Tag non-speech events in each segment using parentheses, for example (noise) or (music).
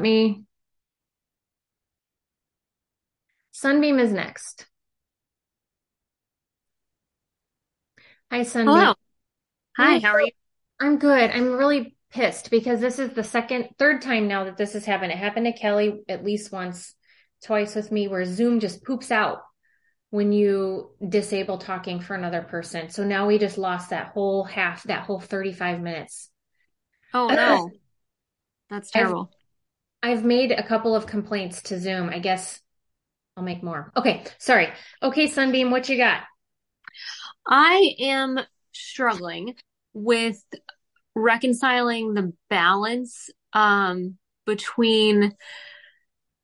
me. Sunbeam is next. Hi, Sunbeam. Hello. Hi, how are you? I'm good. I'm really pissed because this is the second, third time now that this has happened. It happened to Kelly at least once, twice with me, where Zoom just poops out when you disable talking for another person. So now we just lost that whole half, that whole 35 minutes. Oh no. (laughs) That's terrible. I've made a couple of complaints to Zoom. I guess I'll make more. Okay, sorry. Okay, Sunbeam, what you got? I am struggling with reconciling the balance um, between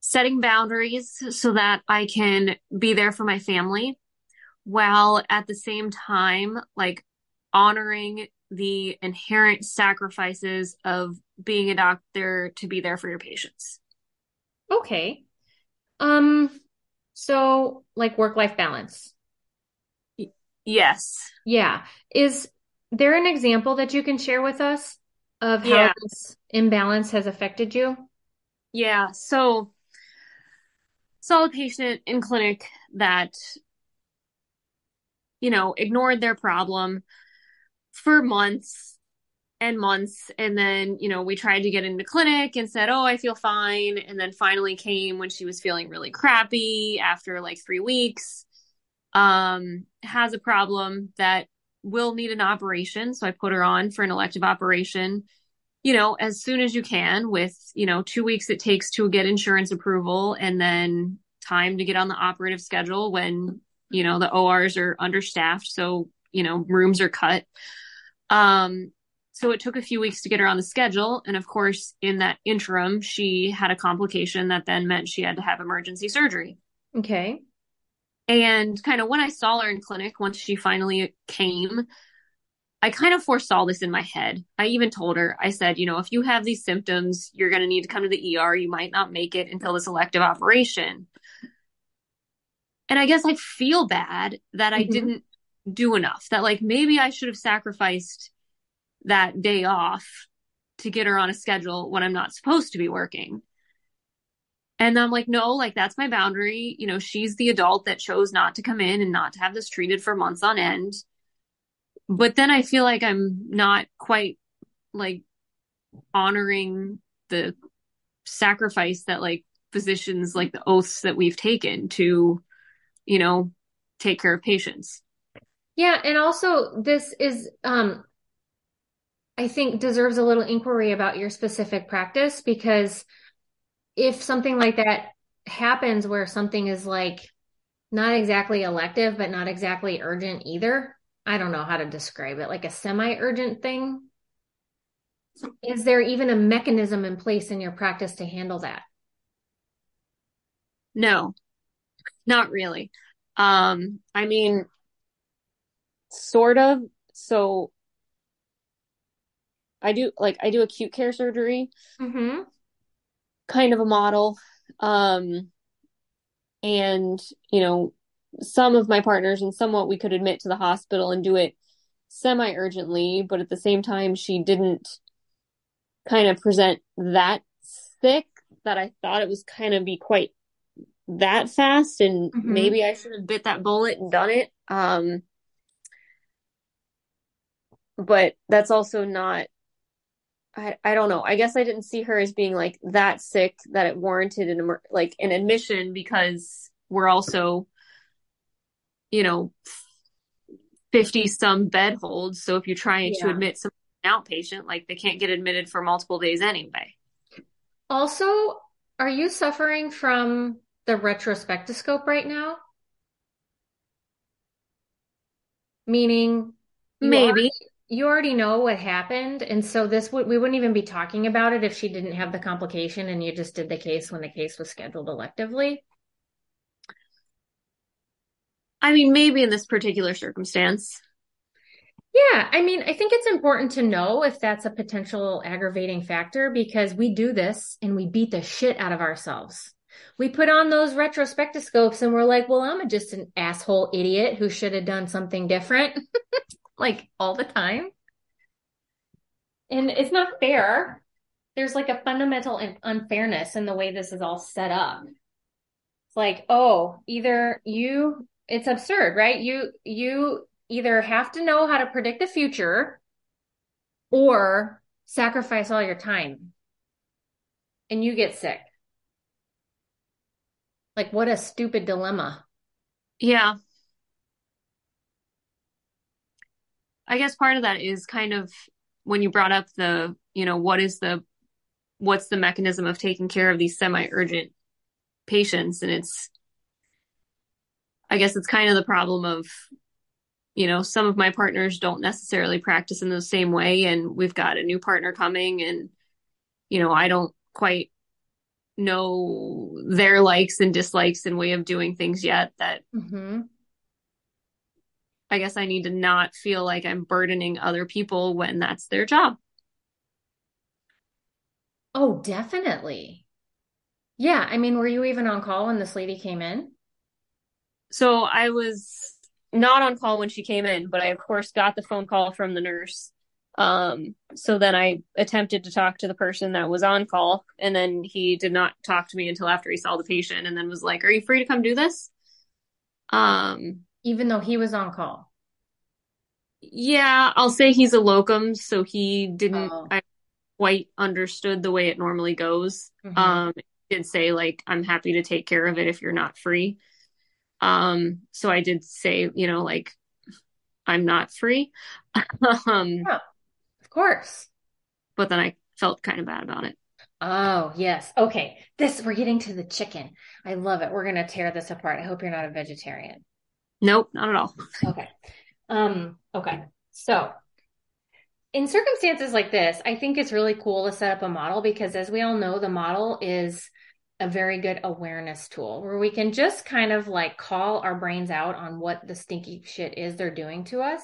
setting boundaries so that I can be there for my family while at the same time like honoring the inherent sacrifices of being a doctor to be there for your patients. Okay. Um so like work life balance. Yes. Yeah. Is there an example that you can share with us of how Yeah. this imbalance has affected you? Yeah. So saw a patient in clinic that, you know, ignored their problem for months and months. And then, you know, we tried to get into clinic and said, Oh, I feel fine. And then finally came when she was feeling really crappy after like three weeks. Um, has a problem that will need an operation. So I put her on for an elective operation, you know, as soon as you can with, you know, two weeks it takes to get insurance approval and then time to get on the operative schedule when, you know, the ORs are understaffed. So, you know, rooms are cut. Um, so it took a few weeks to get her on the schedule. And of course, in that interim, she had a complication that then meant she had to have emergency surgery. Okay. And kind of when I saw her in clinic, once she finally came, I kind of foresaw this in my head. I even told her, I said, you know, if you have these symptoms, you're going to need to come to the ER. You might not make it until this elective operation. And I guess I feel bad that I Mhm. didn't do enough, that like maybe I should have sacrificed that day off to get her on a schedule when I'm not supposed to be working. And I'm like, no, like that's my boundary. You know, she's the adult that chose not to come in and not to have this treated for months on end. But then I feel like I'm not quite like honoring the sacrifice that like physicians, like the oaths that we've taken to, you know, take care of patients. Yeah, and also this is um I think deserves a little inquiry about your specific practice because if something like that happens where something is like not exactly elective but not exactly urgent either, I don't know how to describe it, like a semi-urgent thing. Is there even a mechanism in place in your practice to handle that? No, not really. Um, I mean, sort of. So I do like I do acute care surgery, Mm-hmm. kind of a model. Um, and you know, some of my partners and somewhat we could admit to the hospital and do it semi urgently, but at the same time, she didn't kind of present that sick that I thought it was kind of be quite that fast. And Mhm. maybe I should have bit that bullet and done it. Um, but that's also not I, I don't know. I guess I didn't see her as being like that sick that it warranted an like an admission because we're also, you know, fifty some bed holds. So if you're trying to admit some outpatient, like they can't get admitted for multiple days anyway. Also, are you suffering from the retrospectoscope right now? Meaning Maybe. You already know what happened, and so this would we wouldn't even be talking about it if she didn't have the complication and you just did the case when the case was scheduled electively. I mean, maybe in this particular circumstance. Yeah, I mean, I think it's important to know if that's a potential aggravating factor because we do this and we beat the shit out of ourselves. We put on those retrospectoscopes and we're like, well, I'm just an asshole idiot who should have done something different, (laughs) like all the time. And it's not fair. there's like a fundamental unfairness in the way this is all set up. It's like, oh, either you, it's absurd, right? You, you either have to know how to predict the future or sacrifice all your time and you get sick. Like, what a stupid dilemma. Yeah. I guess part of that is kind of when you brought up the, you know, what is the, what's the mechanism of taking care of these semi urgent patients? And it's, I guess it's kind of the problem of, you know, some of my partners don't necessarily practice in the same way. And we've got a new partner coming and, you know, I don't quite know their likes and dislikes and way of doing things yet that mm-hmm. I guess I need to not feel like I'm burdening other people when that's their job. Oh, definitely. Yeah. I mean, were you even on call when this lady came in? So I was not on call when she came in, but I, of course, got the phone call from the nurse um, so then I attempted to talk to the person that was on call, and then he did not talk to me until after he saw the patient, and then was like, "Are you free to come do this?" Um, even though he was on call. Yeah, I'll say he's a locum, so he didn't oh. I quite understood the way it normally goes. Mm-hmm. Um, did say like, "I'm happy to take care of it if you're not free." Um, so I did say, you know, like, I'm not free. (laughs) um, yeah course. But then I felt kind of bad about it. Oh, yes. Okay. This, we're getting to the chicken. I love it. We're going to tear this apart. I hope you're not a vegetarian. Nope, not at all. Okay. Um, okay. So, in circumstances like this, I think it's really cool to set up a model because as we all know, the model is a very good awareness tool where we can just kind of like call our brains out on what the stinky shit is they're doing to us.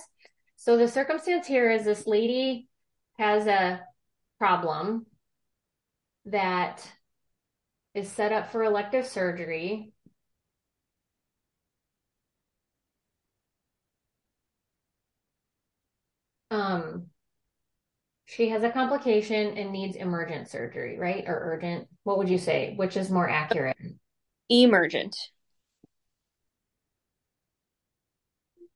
So the circumstance here is this lady has a problem that is set up for elective surgery. Um, she has a complication and needs emergent surgery, right? Or urgent. What would you say? Which is more accurate? Emergent.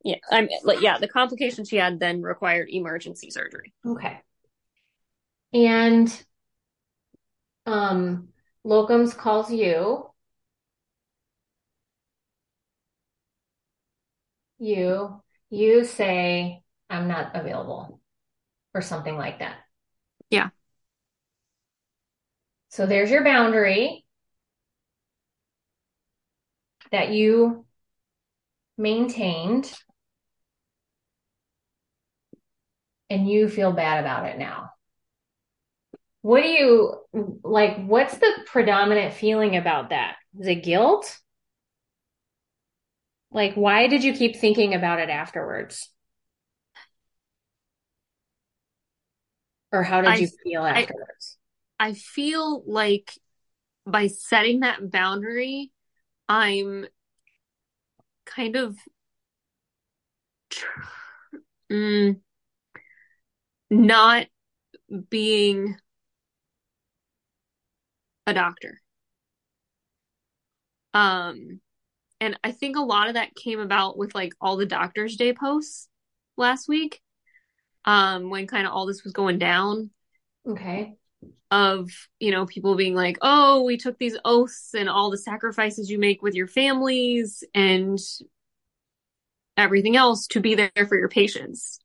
Yeah, I'm like yeah, the complication she had then required emergency surgery. Okay. And um, locums calls you. You you say I'm not available or something like that. Yeah. So there's your boundary that you maintained and you feel bad about it now what do you like? What's the predominant feeling about that? Is it guilt? Like, why did you keep thinking about it afterwards? Or how did I, you feel afterwards? I, I feel like by setting that boundary, I'm kind of mm, not being a doctor. Um, and I think a lot of that came about with like all the Doctor's Day posts last week, um, when kind of all this was going down. Okay. Of, you know, people being like, oh, we took these oaths and all the sacrifices you make with your families and everything else to be there for your patients.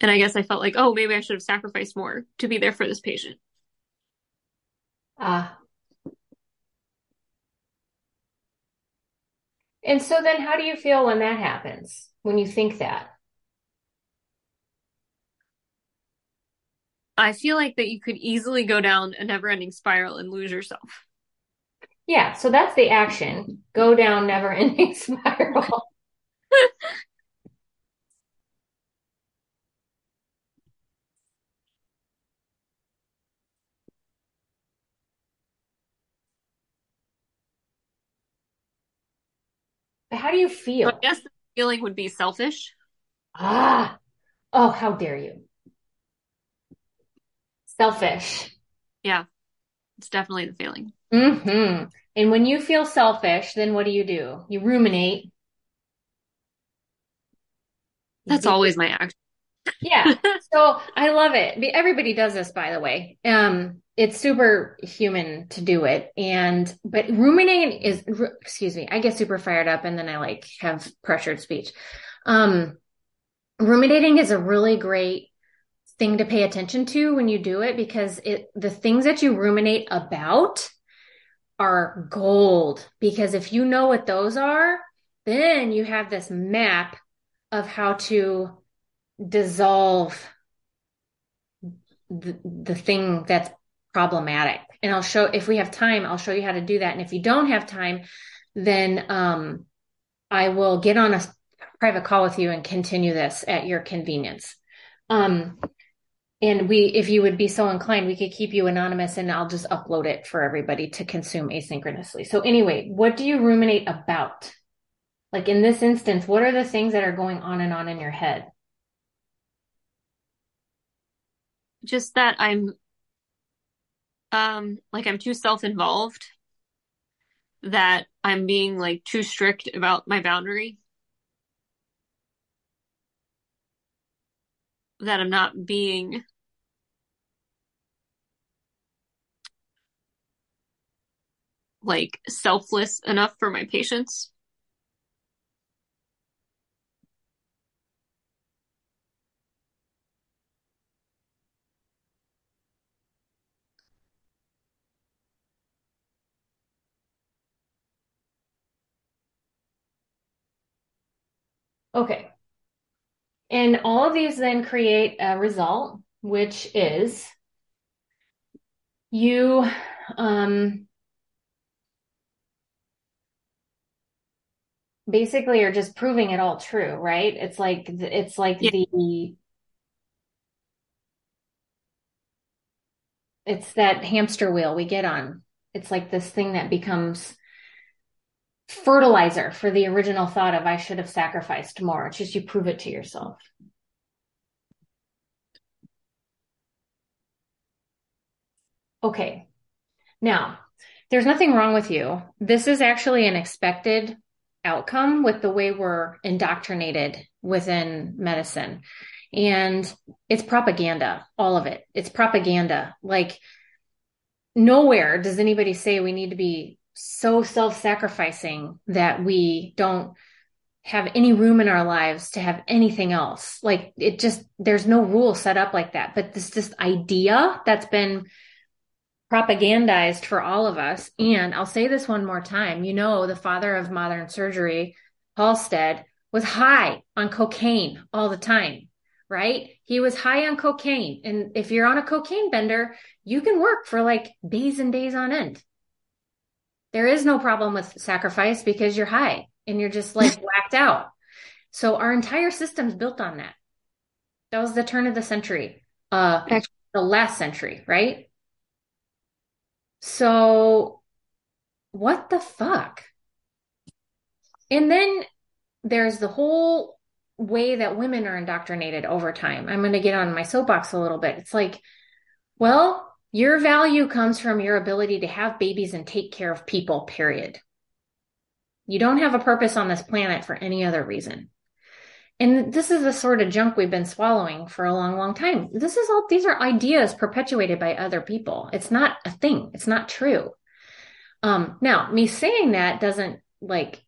And I guess I felt like, oh, maybe I should have sacrificed more to be there for this patient. Ah. And so then how do you feel when that happens? When you think that? I feel like that you could easily go down a never ending spiral and lose yourself. Yeah, so that's the action. Go down never ending (laughs) spiral. How do you feel? I guess the feeling would be selfish. Ah, oh, how dare you? Selfish. Yeah, it's definitely the feeling. hmm And when you feel selfish, then what do you do? You ruminate. That's always my act. Yeah. (laughs) So I love it. Everybody does this, by the way. Um, it's super human to do it. And, but ruminating is, excuse me, I get super fired up and then I like have pressured speech. Um, ruminating is a really great thing to pay attention to when you do it because it, the things that you ruminate about are gold. Because if you know what those are, then you have this map of how to dissolve the, the thing that's problematic. And I'll show, if we have time, I'll show you how to do that. And if you don't have time, then um, I will get on a private call with you and continue this at your convenience. Um, and we, if you would be so inclined, we could keep you anonymous and I'll just upload it for everybody to consume asynchronously. So anyway, what do you ruminate about? Like in this instance, what are the things that are going on and on in your head? Just that I'm um like I'm too self-involved that I'm being like too strict about my boundary. That I'm not being like selfless enough for my patients. Okay. And all of these then create a result, which is you um, basically are just proving it all true, right? It's like it's like yeah. the it's that hamster wheel we get on. It's like this thing that becomes fertilizer for the original thought of I should have sacrificed more. It's just you prove it to yourself. Okay. Now, there's nothing wrong with you. This is actually an expected outcome with the way we're indoctrinated within medicine. And it's propaganda, all of it. It's propaganda. Like, nowhere does anybody say we need to be so self sacrificing that we don't have any room in our lives to have anything else. Like it just, there's no rule set up like that. But this, this idea that's been propagandized for all of us. And I'll say this one more time. You know, the father of modern surgery, Halsted, was high on cocaine all the time, right? He was high on cocaine. And if you're on a cocaine bender, you can work for like days and days on end. There is no problem with sacrifice because you're high and you're just like (laughs) whacked out. So our entire system's built on that. That was the turn of the century, uh, the last century, right? So what the fuck? And then there's the whole way that women are indoctrinated over time. I'm going to get on my soapbox a little bit. It's like, well, your value comes from your ability to have babies and take care of people, period. You don't have a purpose on this planet for any other reason. And this is the sort of junk we've been swallowing for a long, long time. This is all, these are ideas perpetuated by other people. It's not a thing. It's not true. Um, now, me saying that doesn't like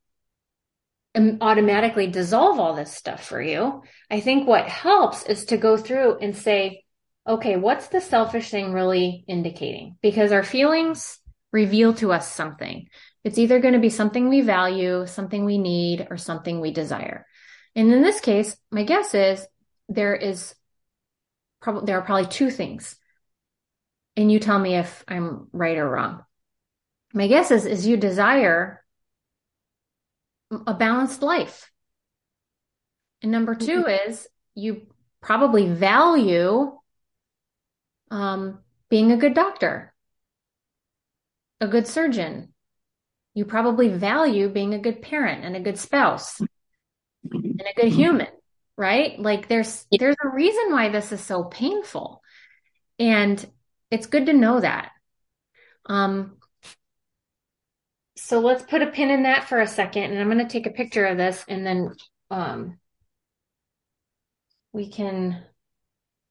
automatically dissolve all this stuff for you. I think what helps is to go through and say, okay, what's the selfish thing really indicating? Because our feelings reveal to us something. It's either going to be something we value, something we need, or something we desire. And in this case, my guess is there is probably there are probably two things. And you tell me if I'm right or wrong. My guess is is you desire a balanced life. And number 2 mm-hmm. is you probably value um, being a good doctor, a good surgeon. You probably value being a good parent and a good spouse and a good human, right? Like there's there's a reason why this is so painful. And it's good to know that. Um, so let's put a pin in that for a second, and I'm going to take a picture of this, and then um, we can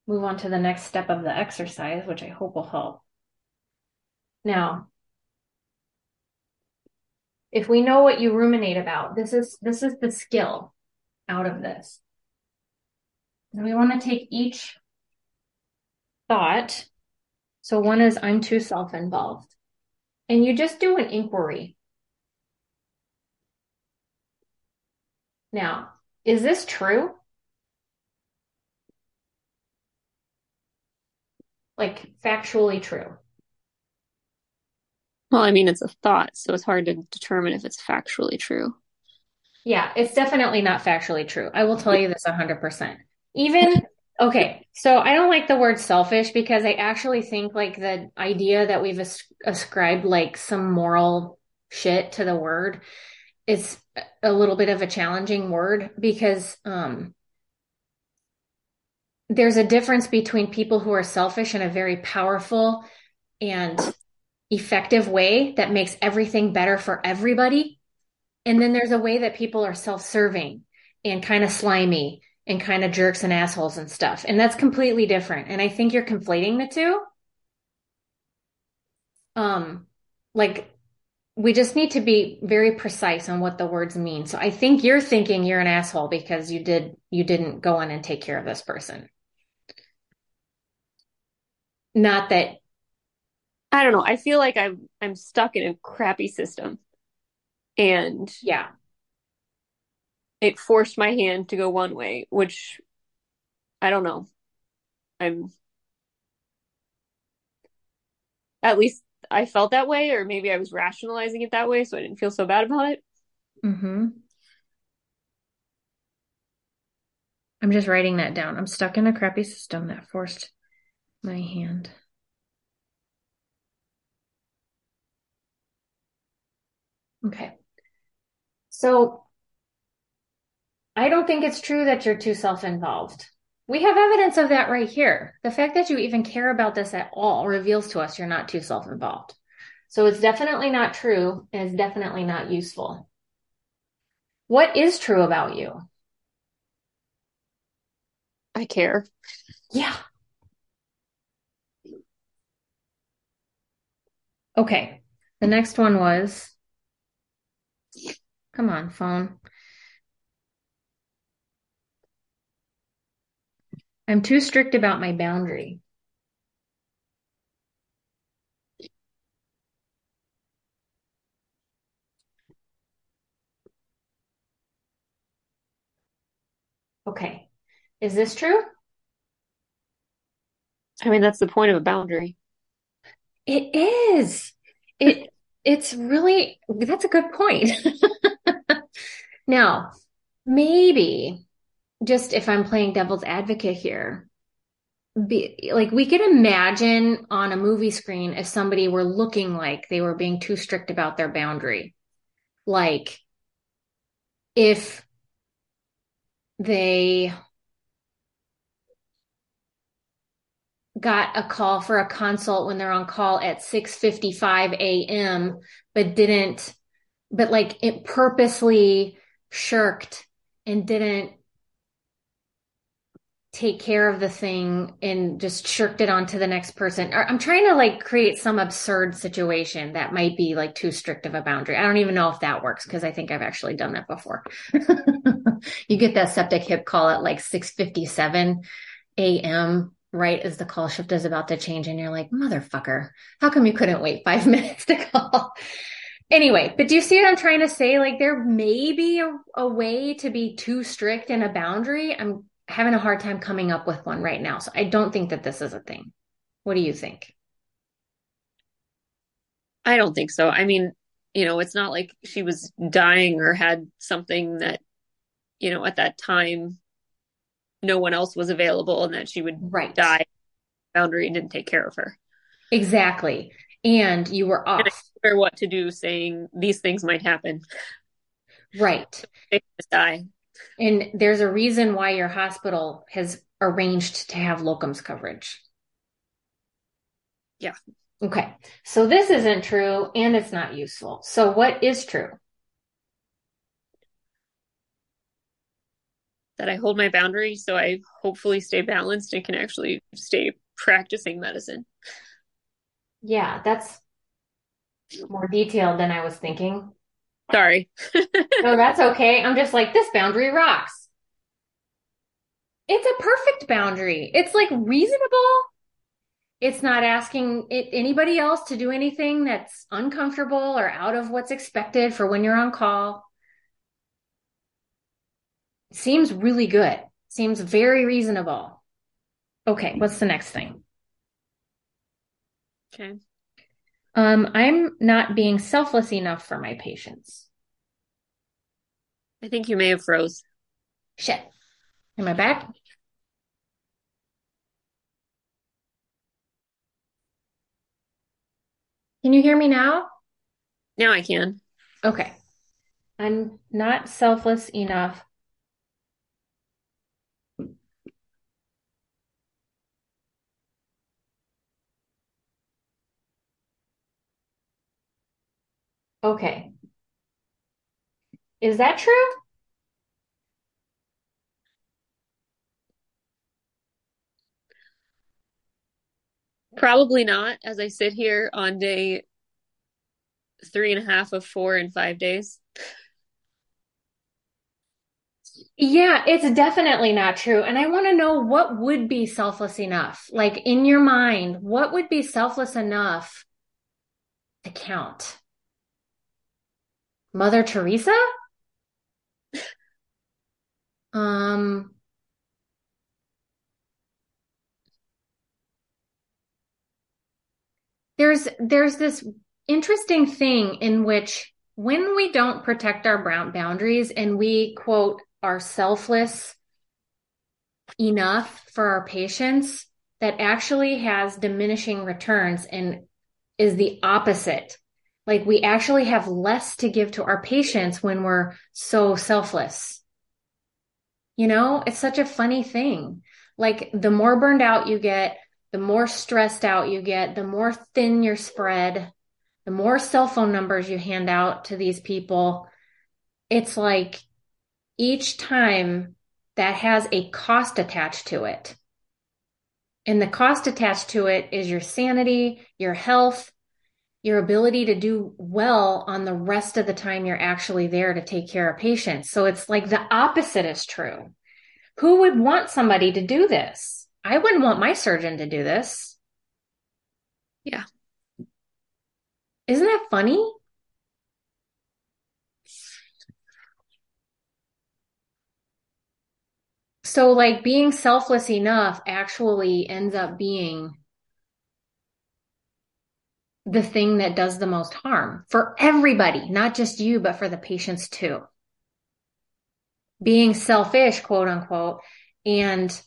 move on to the next step of the exercise, which I hope will help. Now, if we know what you ruminate about, this is this is the skill out of this. And we want to take each thought. So one is I'm too self-involved. And you just do an inquiry. Now, is this true? Like factually true? Well, I mean, it's a thought, so it's hard to determine if it's factually true. Yeah, it's definitely not factually true. I will tell you this 100%. Even, okay, so I don't like the word selfish because I actually think like the idea that we've as- ascribed like some moral shit to the word is a little bit of a challenging word because um, there's a difference between people who are selfish in a very powerful and effective way that makes everything better for everybody. And then there's a way that people are self serving and kind of slimy and kind of jerks and assholes and stuff. And that's completely different. And I think you're conflating the two. Um, like we just need to be very precise on what the words mean. So I think you're thinking you're an asshole because you did you didn't go in and take care of this person. Not that I don't know. I feel like I'm I'm stuck in a crappy system. And yeah. It forced my hand to go one way, which I don't know. I'm at least I felt that way, or maybe I was rationalizing it that way, so I didn't feel so bad about it. Mm-hmm. I'm just writing that down. I'm stuck in a crappy system that forced my hand. Okay. So I don't think it's true that you're too self-involved. We have evidence of that right here. The fact that you even care about this at all reveals to us you're not too self-involved. So it's definitely not true and it's definitely not useful. What is true about you? I care. Yeah. Okay. The next one was Come on, phone. I'm too strict about my boundary. Okay. Is this true? I mean, that's the point of a boundary. It is. It it's really that's a good point. (laughs) now, maybe just if I'm playing devil's advocate here, be, like we could imagine on a movie screen if somebody were looking like they were being too strict about their boundary. Like if they got a call for a consult when they're on call at 6:55 a.m. but didn't but like it purposely shirked and didn't take care of the thing and just shirked it onto the next person. I'm trying to like create some absurd situation that might be like too strict of a boundary. I don't even know if that works because I think I've actually done that before. (laughs) you get that septic hip call at like 6:57 a.m right as the call shift is about to change and you're like, motherfucker, how come you couldn't wait five (laughs) minutes to call? anyway, but do you see what I'm trying to say? Like there may be a, a way to be too strict in a boundary. I'm having a hard time coming up with one right now. So I don't think that this is a thing. What do you think? I don't think so. I mean, you know, it's not like she was dying or had something that, you know, at that time no one else was available and that she would right. die boundary didn't take care of her. Exactly. And you were off. And what to do saying these things might happen. Right. They die. And there's a reason why your hospital has arranged to have locums coverage. Yeah. Okay. So this isn't true and it's not useful. So what is true? That I hold my boundaries so I hopefully stay balanced and can actually stay practicing medicine. Yeah, that's more detailed than I was thinking. Sorry. (laughs) no, that's okay. I'm just like, this boundary rocks. It's a perfect boundary. It's like reasonable. It's not asking it, anybody else to do anything that's uncomfortable or out of what's expected for when you're on call. Seems really good. Seems very reasonable. Okay, what's the next thing? Okay. Um, I'm not being selfless enough for my patients. I think you may have froze. Shit. Am I back? Can you hear me now? Now I can. Okay. I'm not selfless enough. Okay. Is that true? Probably not, as I sit here on day three and a half of four and five days. Yeah, it's definitely not true. And I want to know what would be selfless enough? Like in your mind, what would be selfless enough to count? Mother Teresa? Um, there's there's this interesting thing in which when we don't protect our brown boundaries and we quote are selfless enough for our patients that actually has diminishing returns and is the opposite. Like we actually have less to give to our patients when we're so selfless. You know, it's such a funny thing. Like the more burned out you get, the more stressed out you get, the more thin you're spread, the more cell phone numbers you hand out to these people. It's like each time that has a cost attached to it. And the cost attached to it is your sanity, your health, your ability to do well on the rest of the time you're actually there to take care of patients. So it's like the opposite is true. Who would want somebody to do this? I wouldn't want my surgeon to do this. Yeah. Isn't that funny? So, like, being selfless enough actually ends up being the thing that does the most harm for everybody, not just you, but for the patients too. Being selfish, quote unquote, and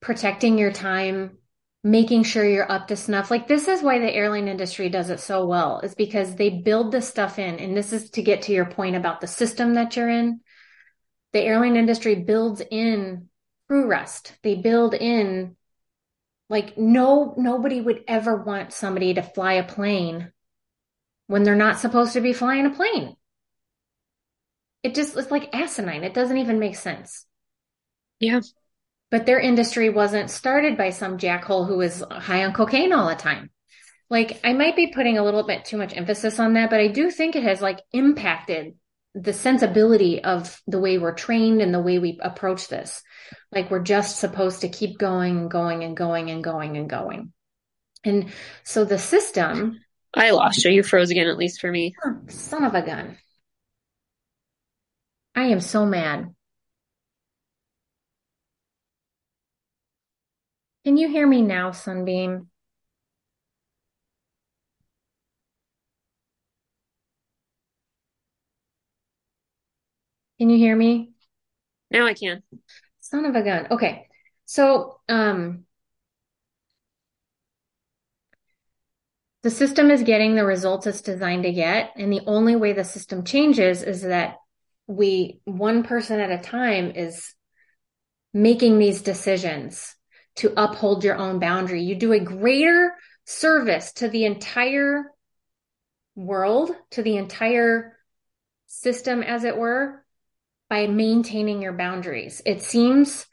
protecting your time, making sure you're up to snuff. Like, this is why the airline industry does it so well, is because they build this stuff in. And this is to get to your point about the system that you're in the airline industry builds in crew rest. They build in like no nobody would ever want somebody to fly a plane when they're not supposed to be flying a plane. It just it's like asinine. It doesn't even make sense. Yeah. But their industry wasn't started by some jackhole who was high on cocaine all the time. Like I might be putting a little bit too much emphasis on that, but I do think it has like impacted the sensibility of the way we're trained and the way we approach this. Like we're just supposed to keep going and going and going and going and going. And so the system. I lost you. You froze again, at least for me. Oh, son of a gun. I am so mad. Can you hear me now, Sunbeam? Can you hear me? Now I can. Son of a gun. Okay. So, um, the system is getting the results it's designed to get. And the only way the system changes is that we, one person at a time, is making these decisions to uphold your own boundary. You do a greater service to the entire world, to the entire system, as it were, by maintaining your boundaries. It seems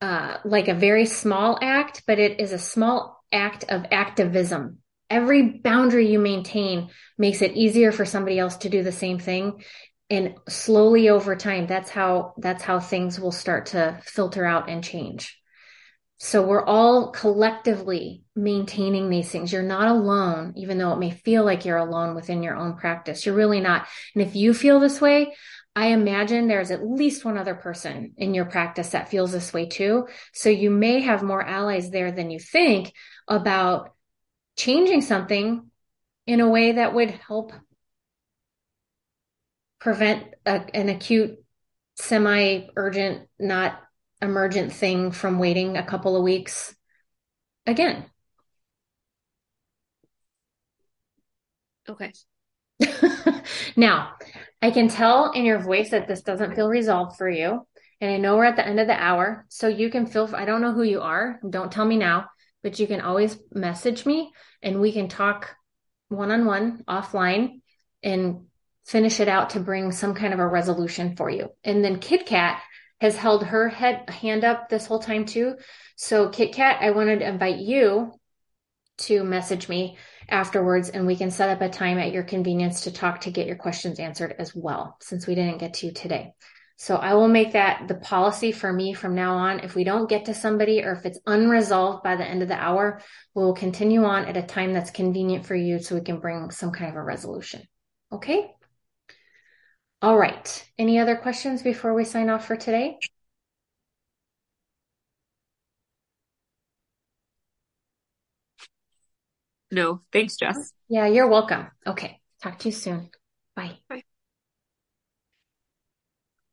uh, like a very small act, but it is a small act of activism. Every boundary you maintain makes it easier for somebody else to do the same thing. And slowly over time, that's how, that's how things will start to filter out and change. So we're all collectively maintaining these things. You're not alone, even though it may feel like you're alone within your own practice. You're really not. And if you feel this way, I imagine there's at least one other person in your practice that feels this way too. So you may have more allies there than you think about changing something in a way that would help prevent a, an acute, semi urgent, not emergent thing from waiting a couple of weeks again. Okay. (laughs) now, I can tell in your voice that this doesn't feel resolved for you. And I know we're at the end of the hour. So you can feel, I don't know who you are. Don't tell me now, but you can always message me and we can talk one on one offline and finish it out to bring some kind of a resolution for you. And then Kit Kat has held her head hand up this whole time too. So Kit Kat, I wanted to invite you to message me afterwards and we can set up a time at your convenience to talk to get your questions answered as well, since we didn't get to you today. So I will make that the policy for me from now on. If we don't get to somebody or if it's unresolved by the end of the hour, we'll continue on at a time that's convenient for you so we can bring some kind of a resolution. Okay. All right. Any other questions before we sign off for today? No, thanks, Jess. Yeah, you're welcome. Okay. Talk to you soon. Bye.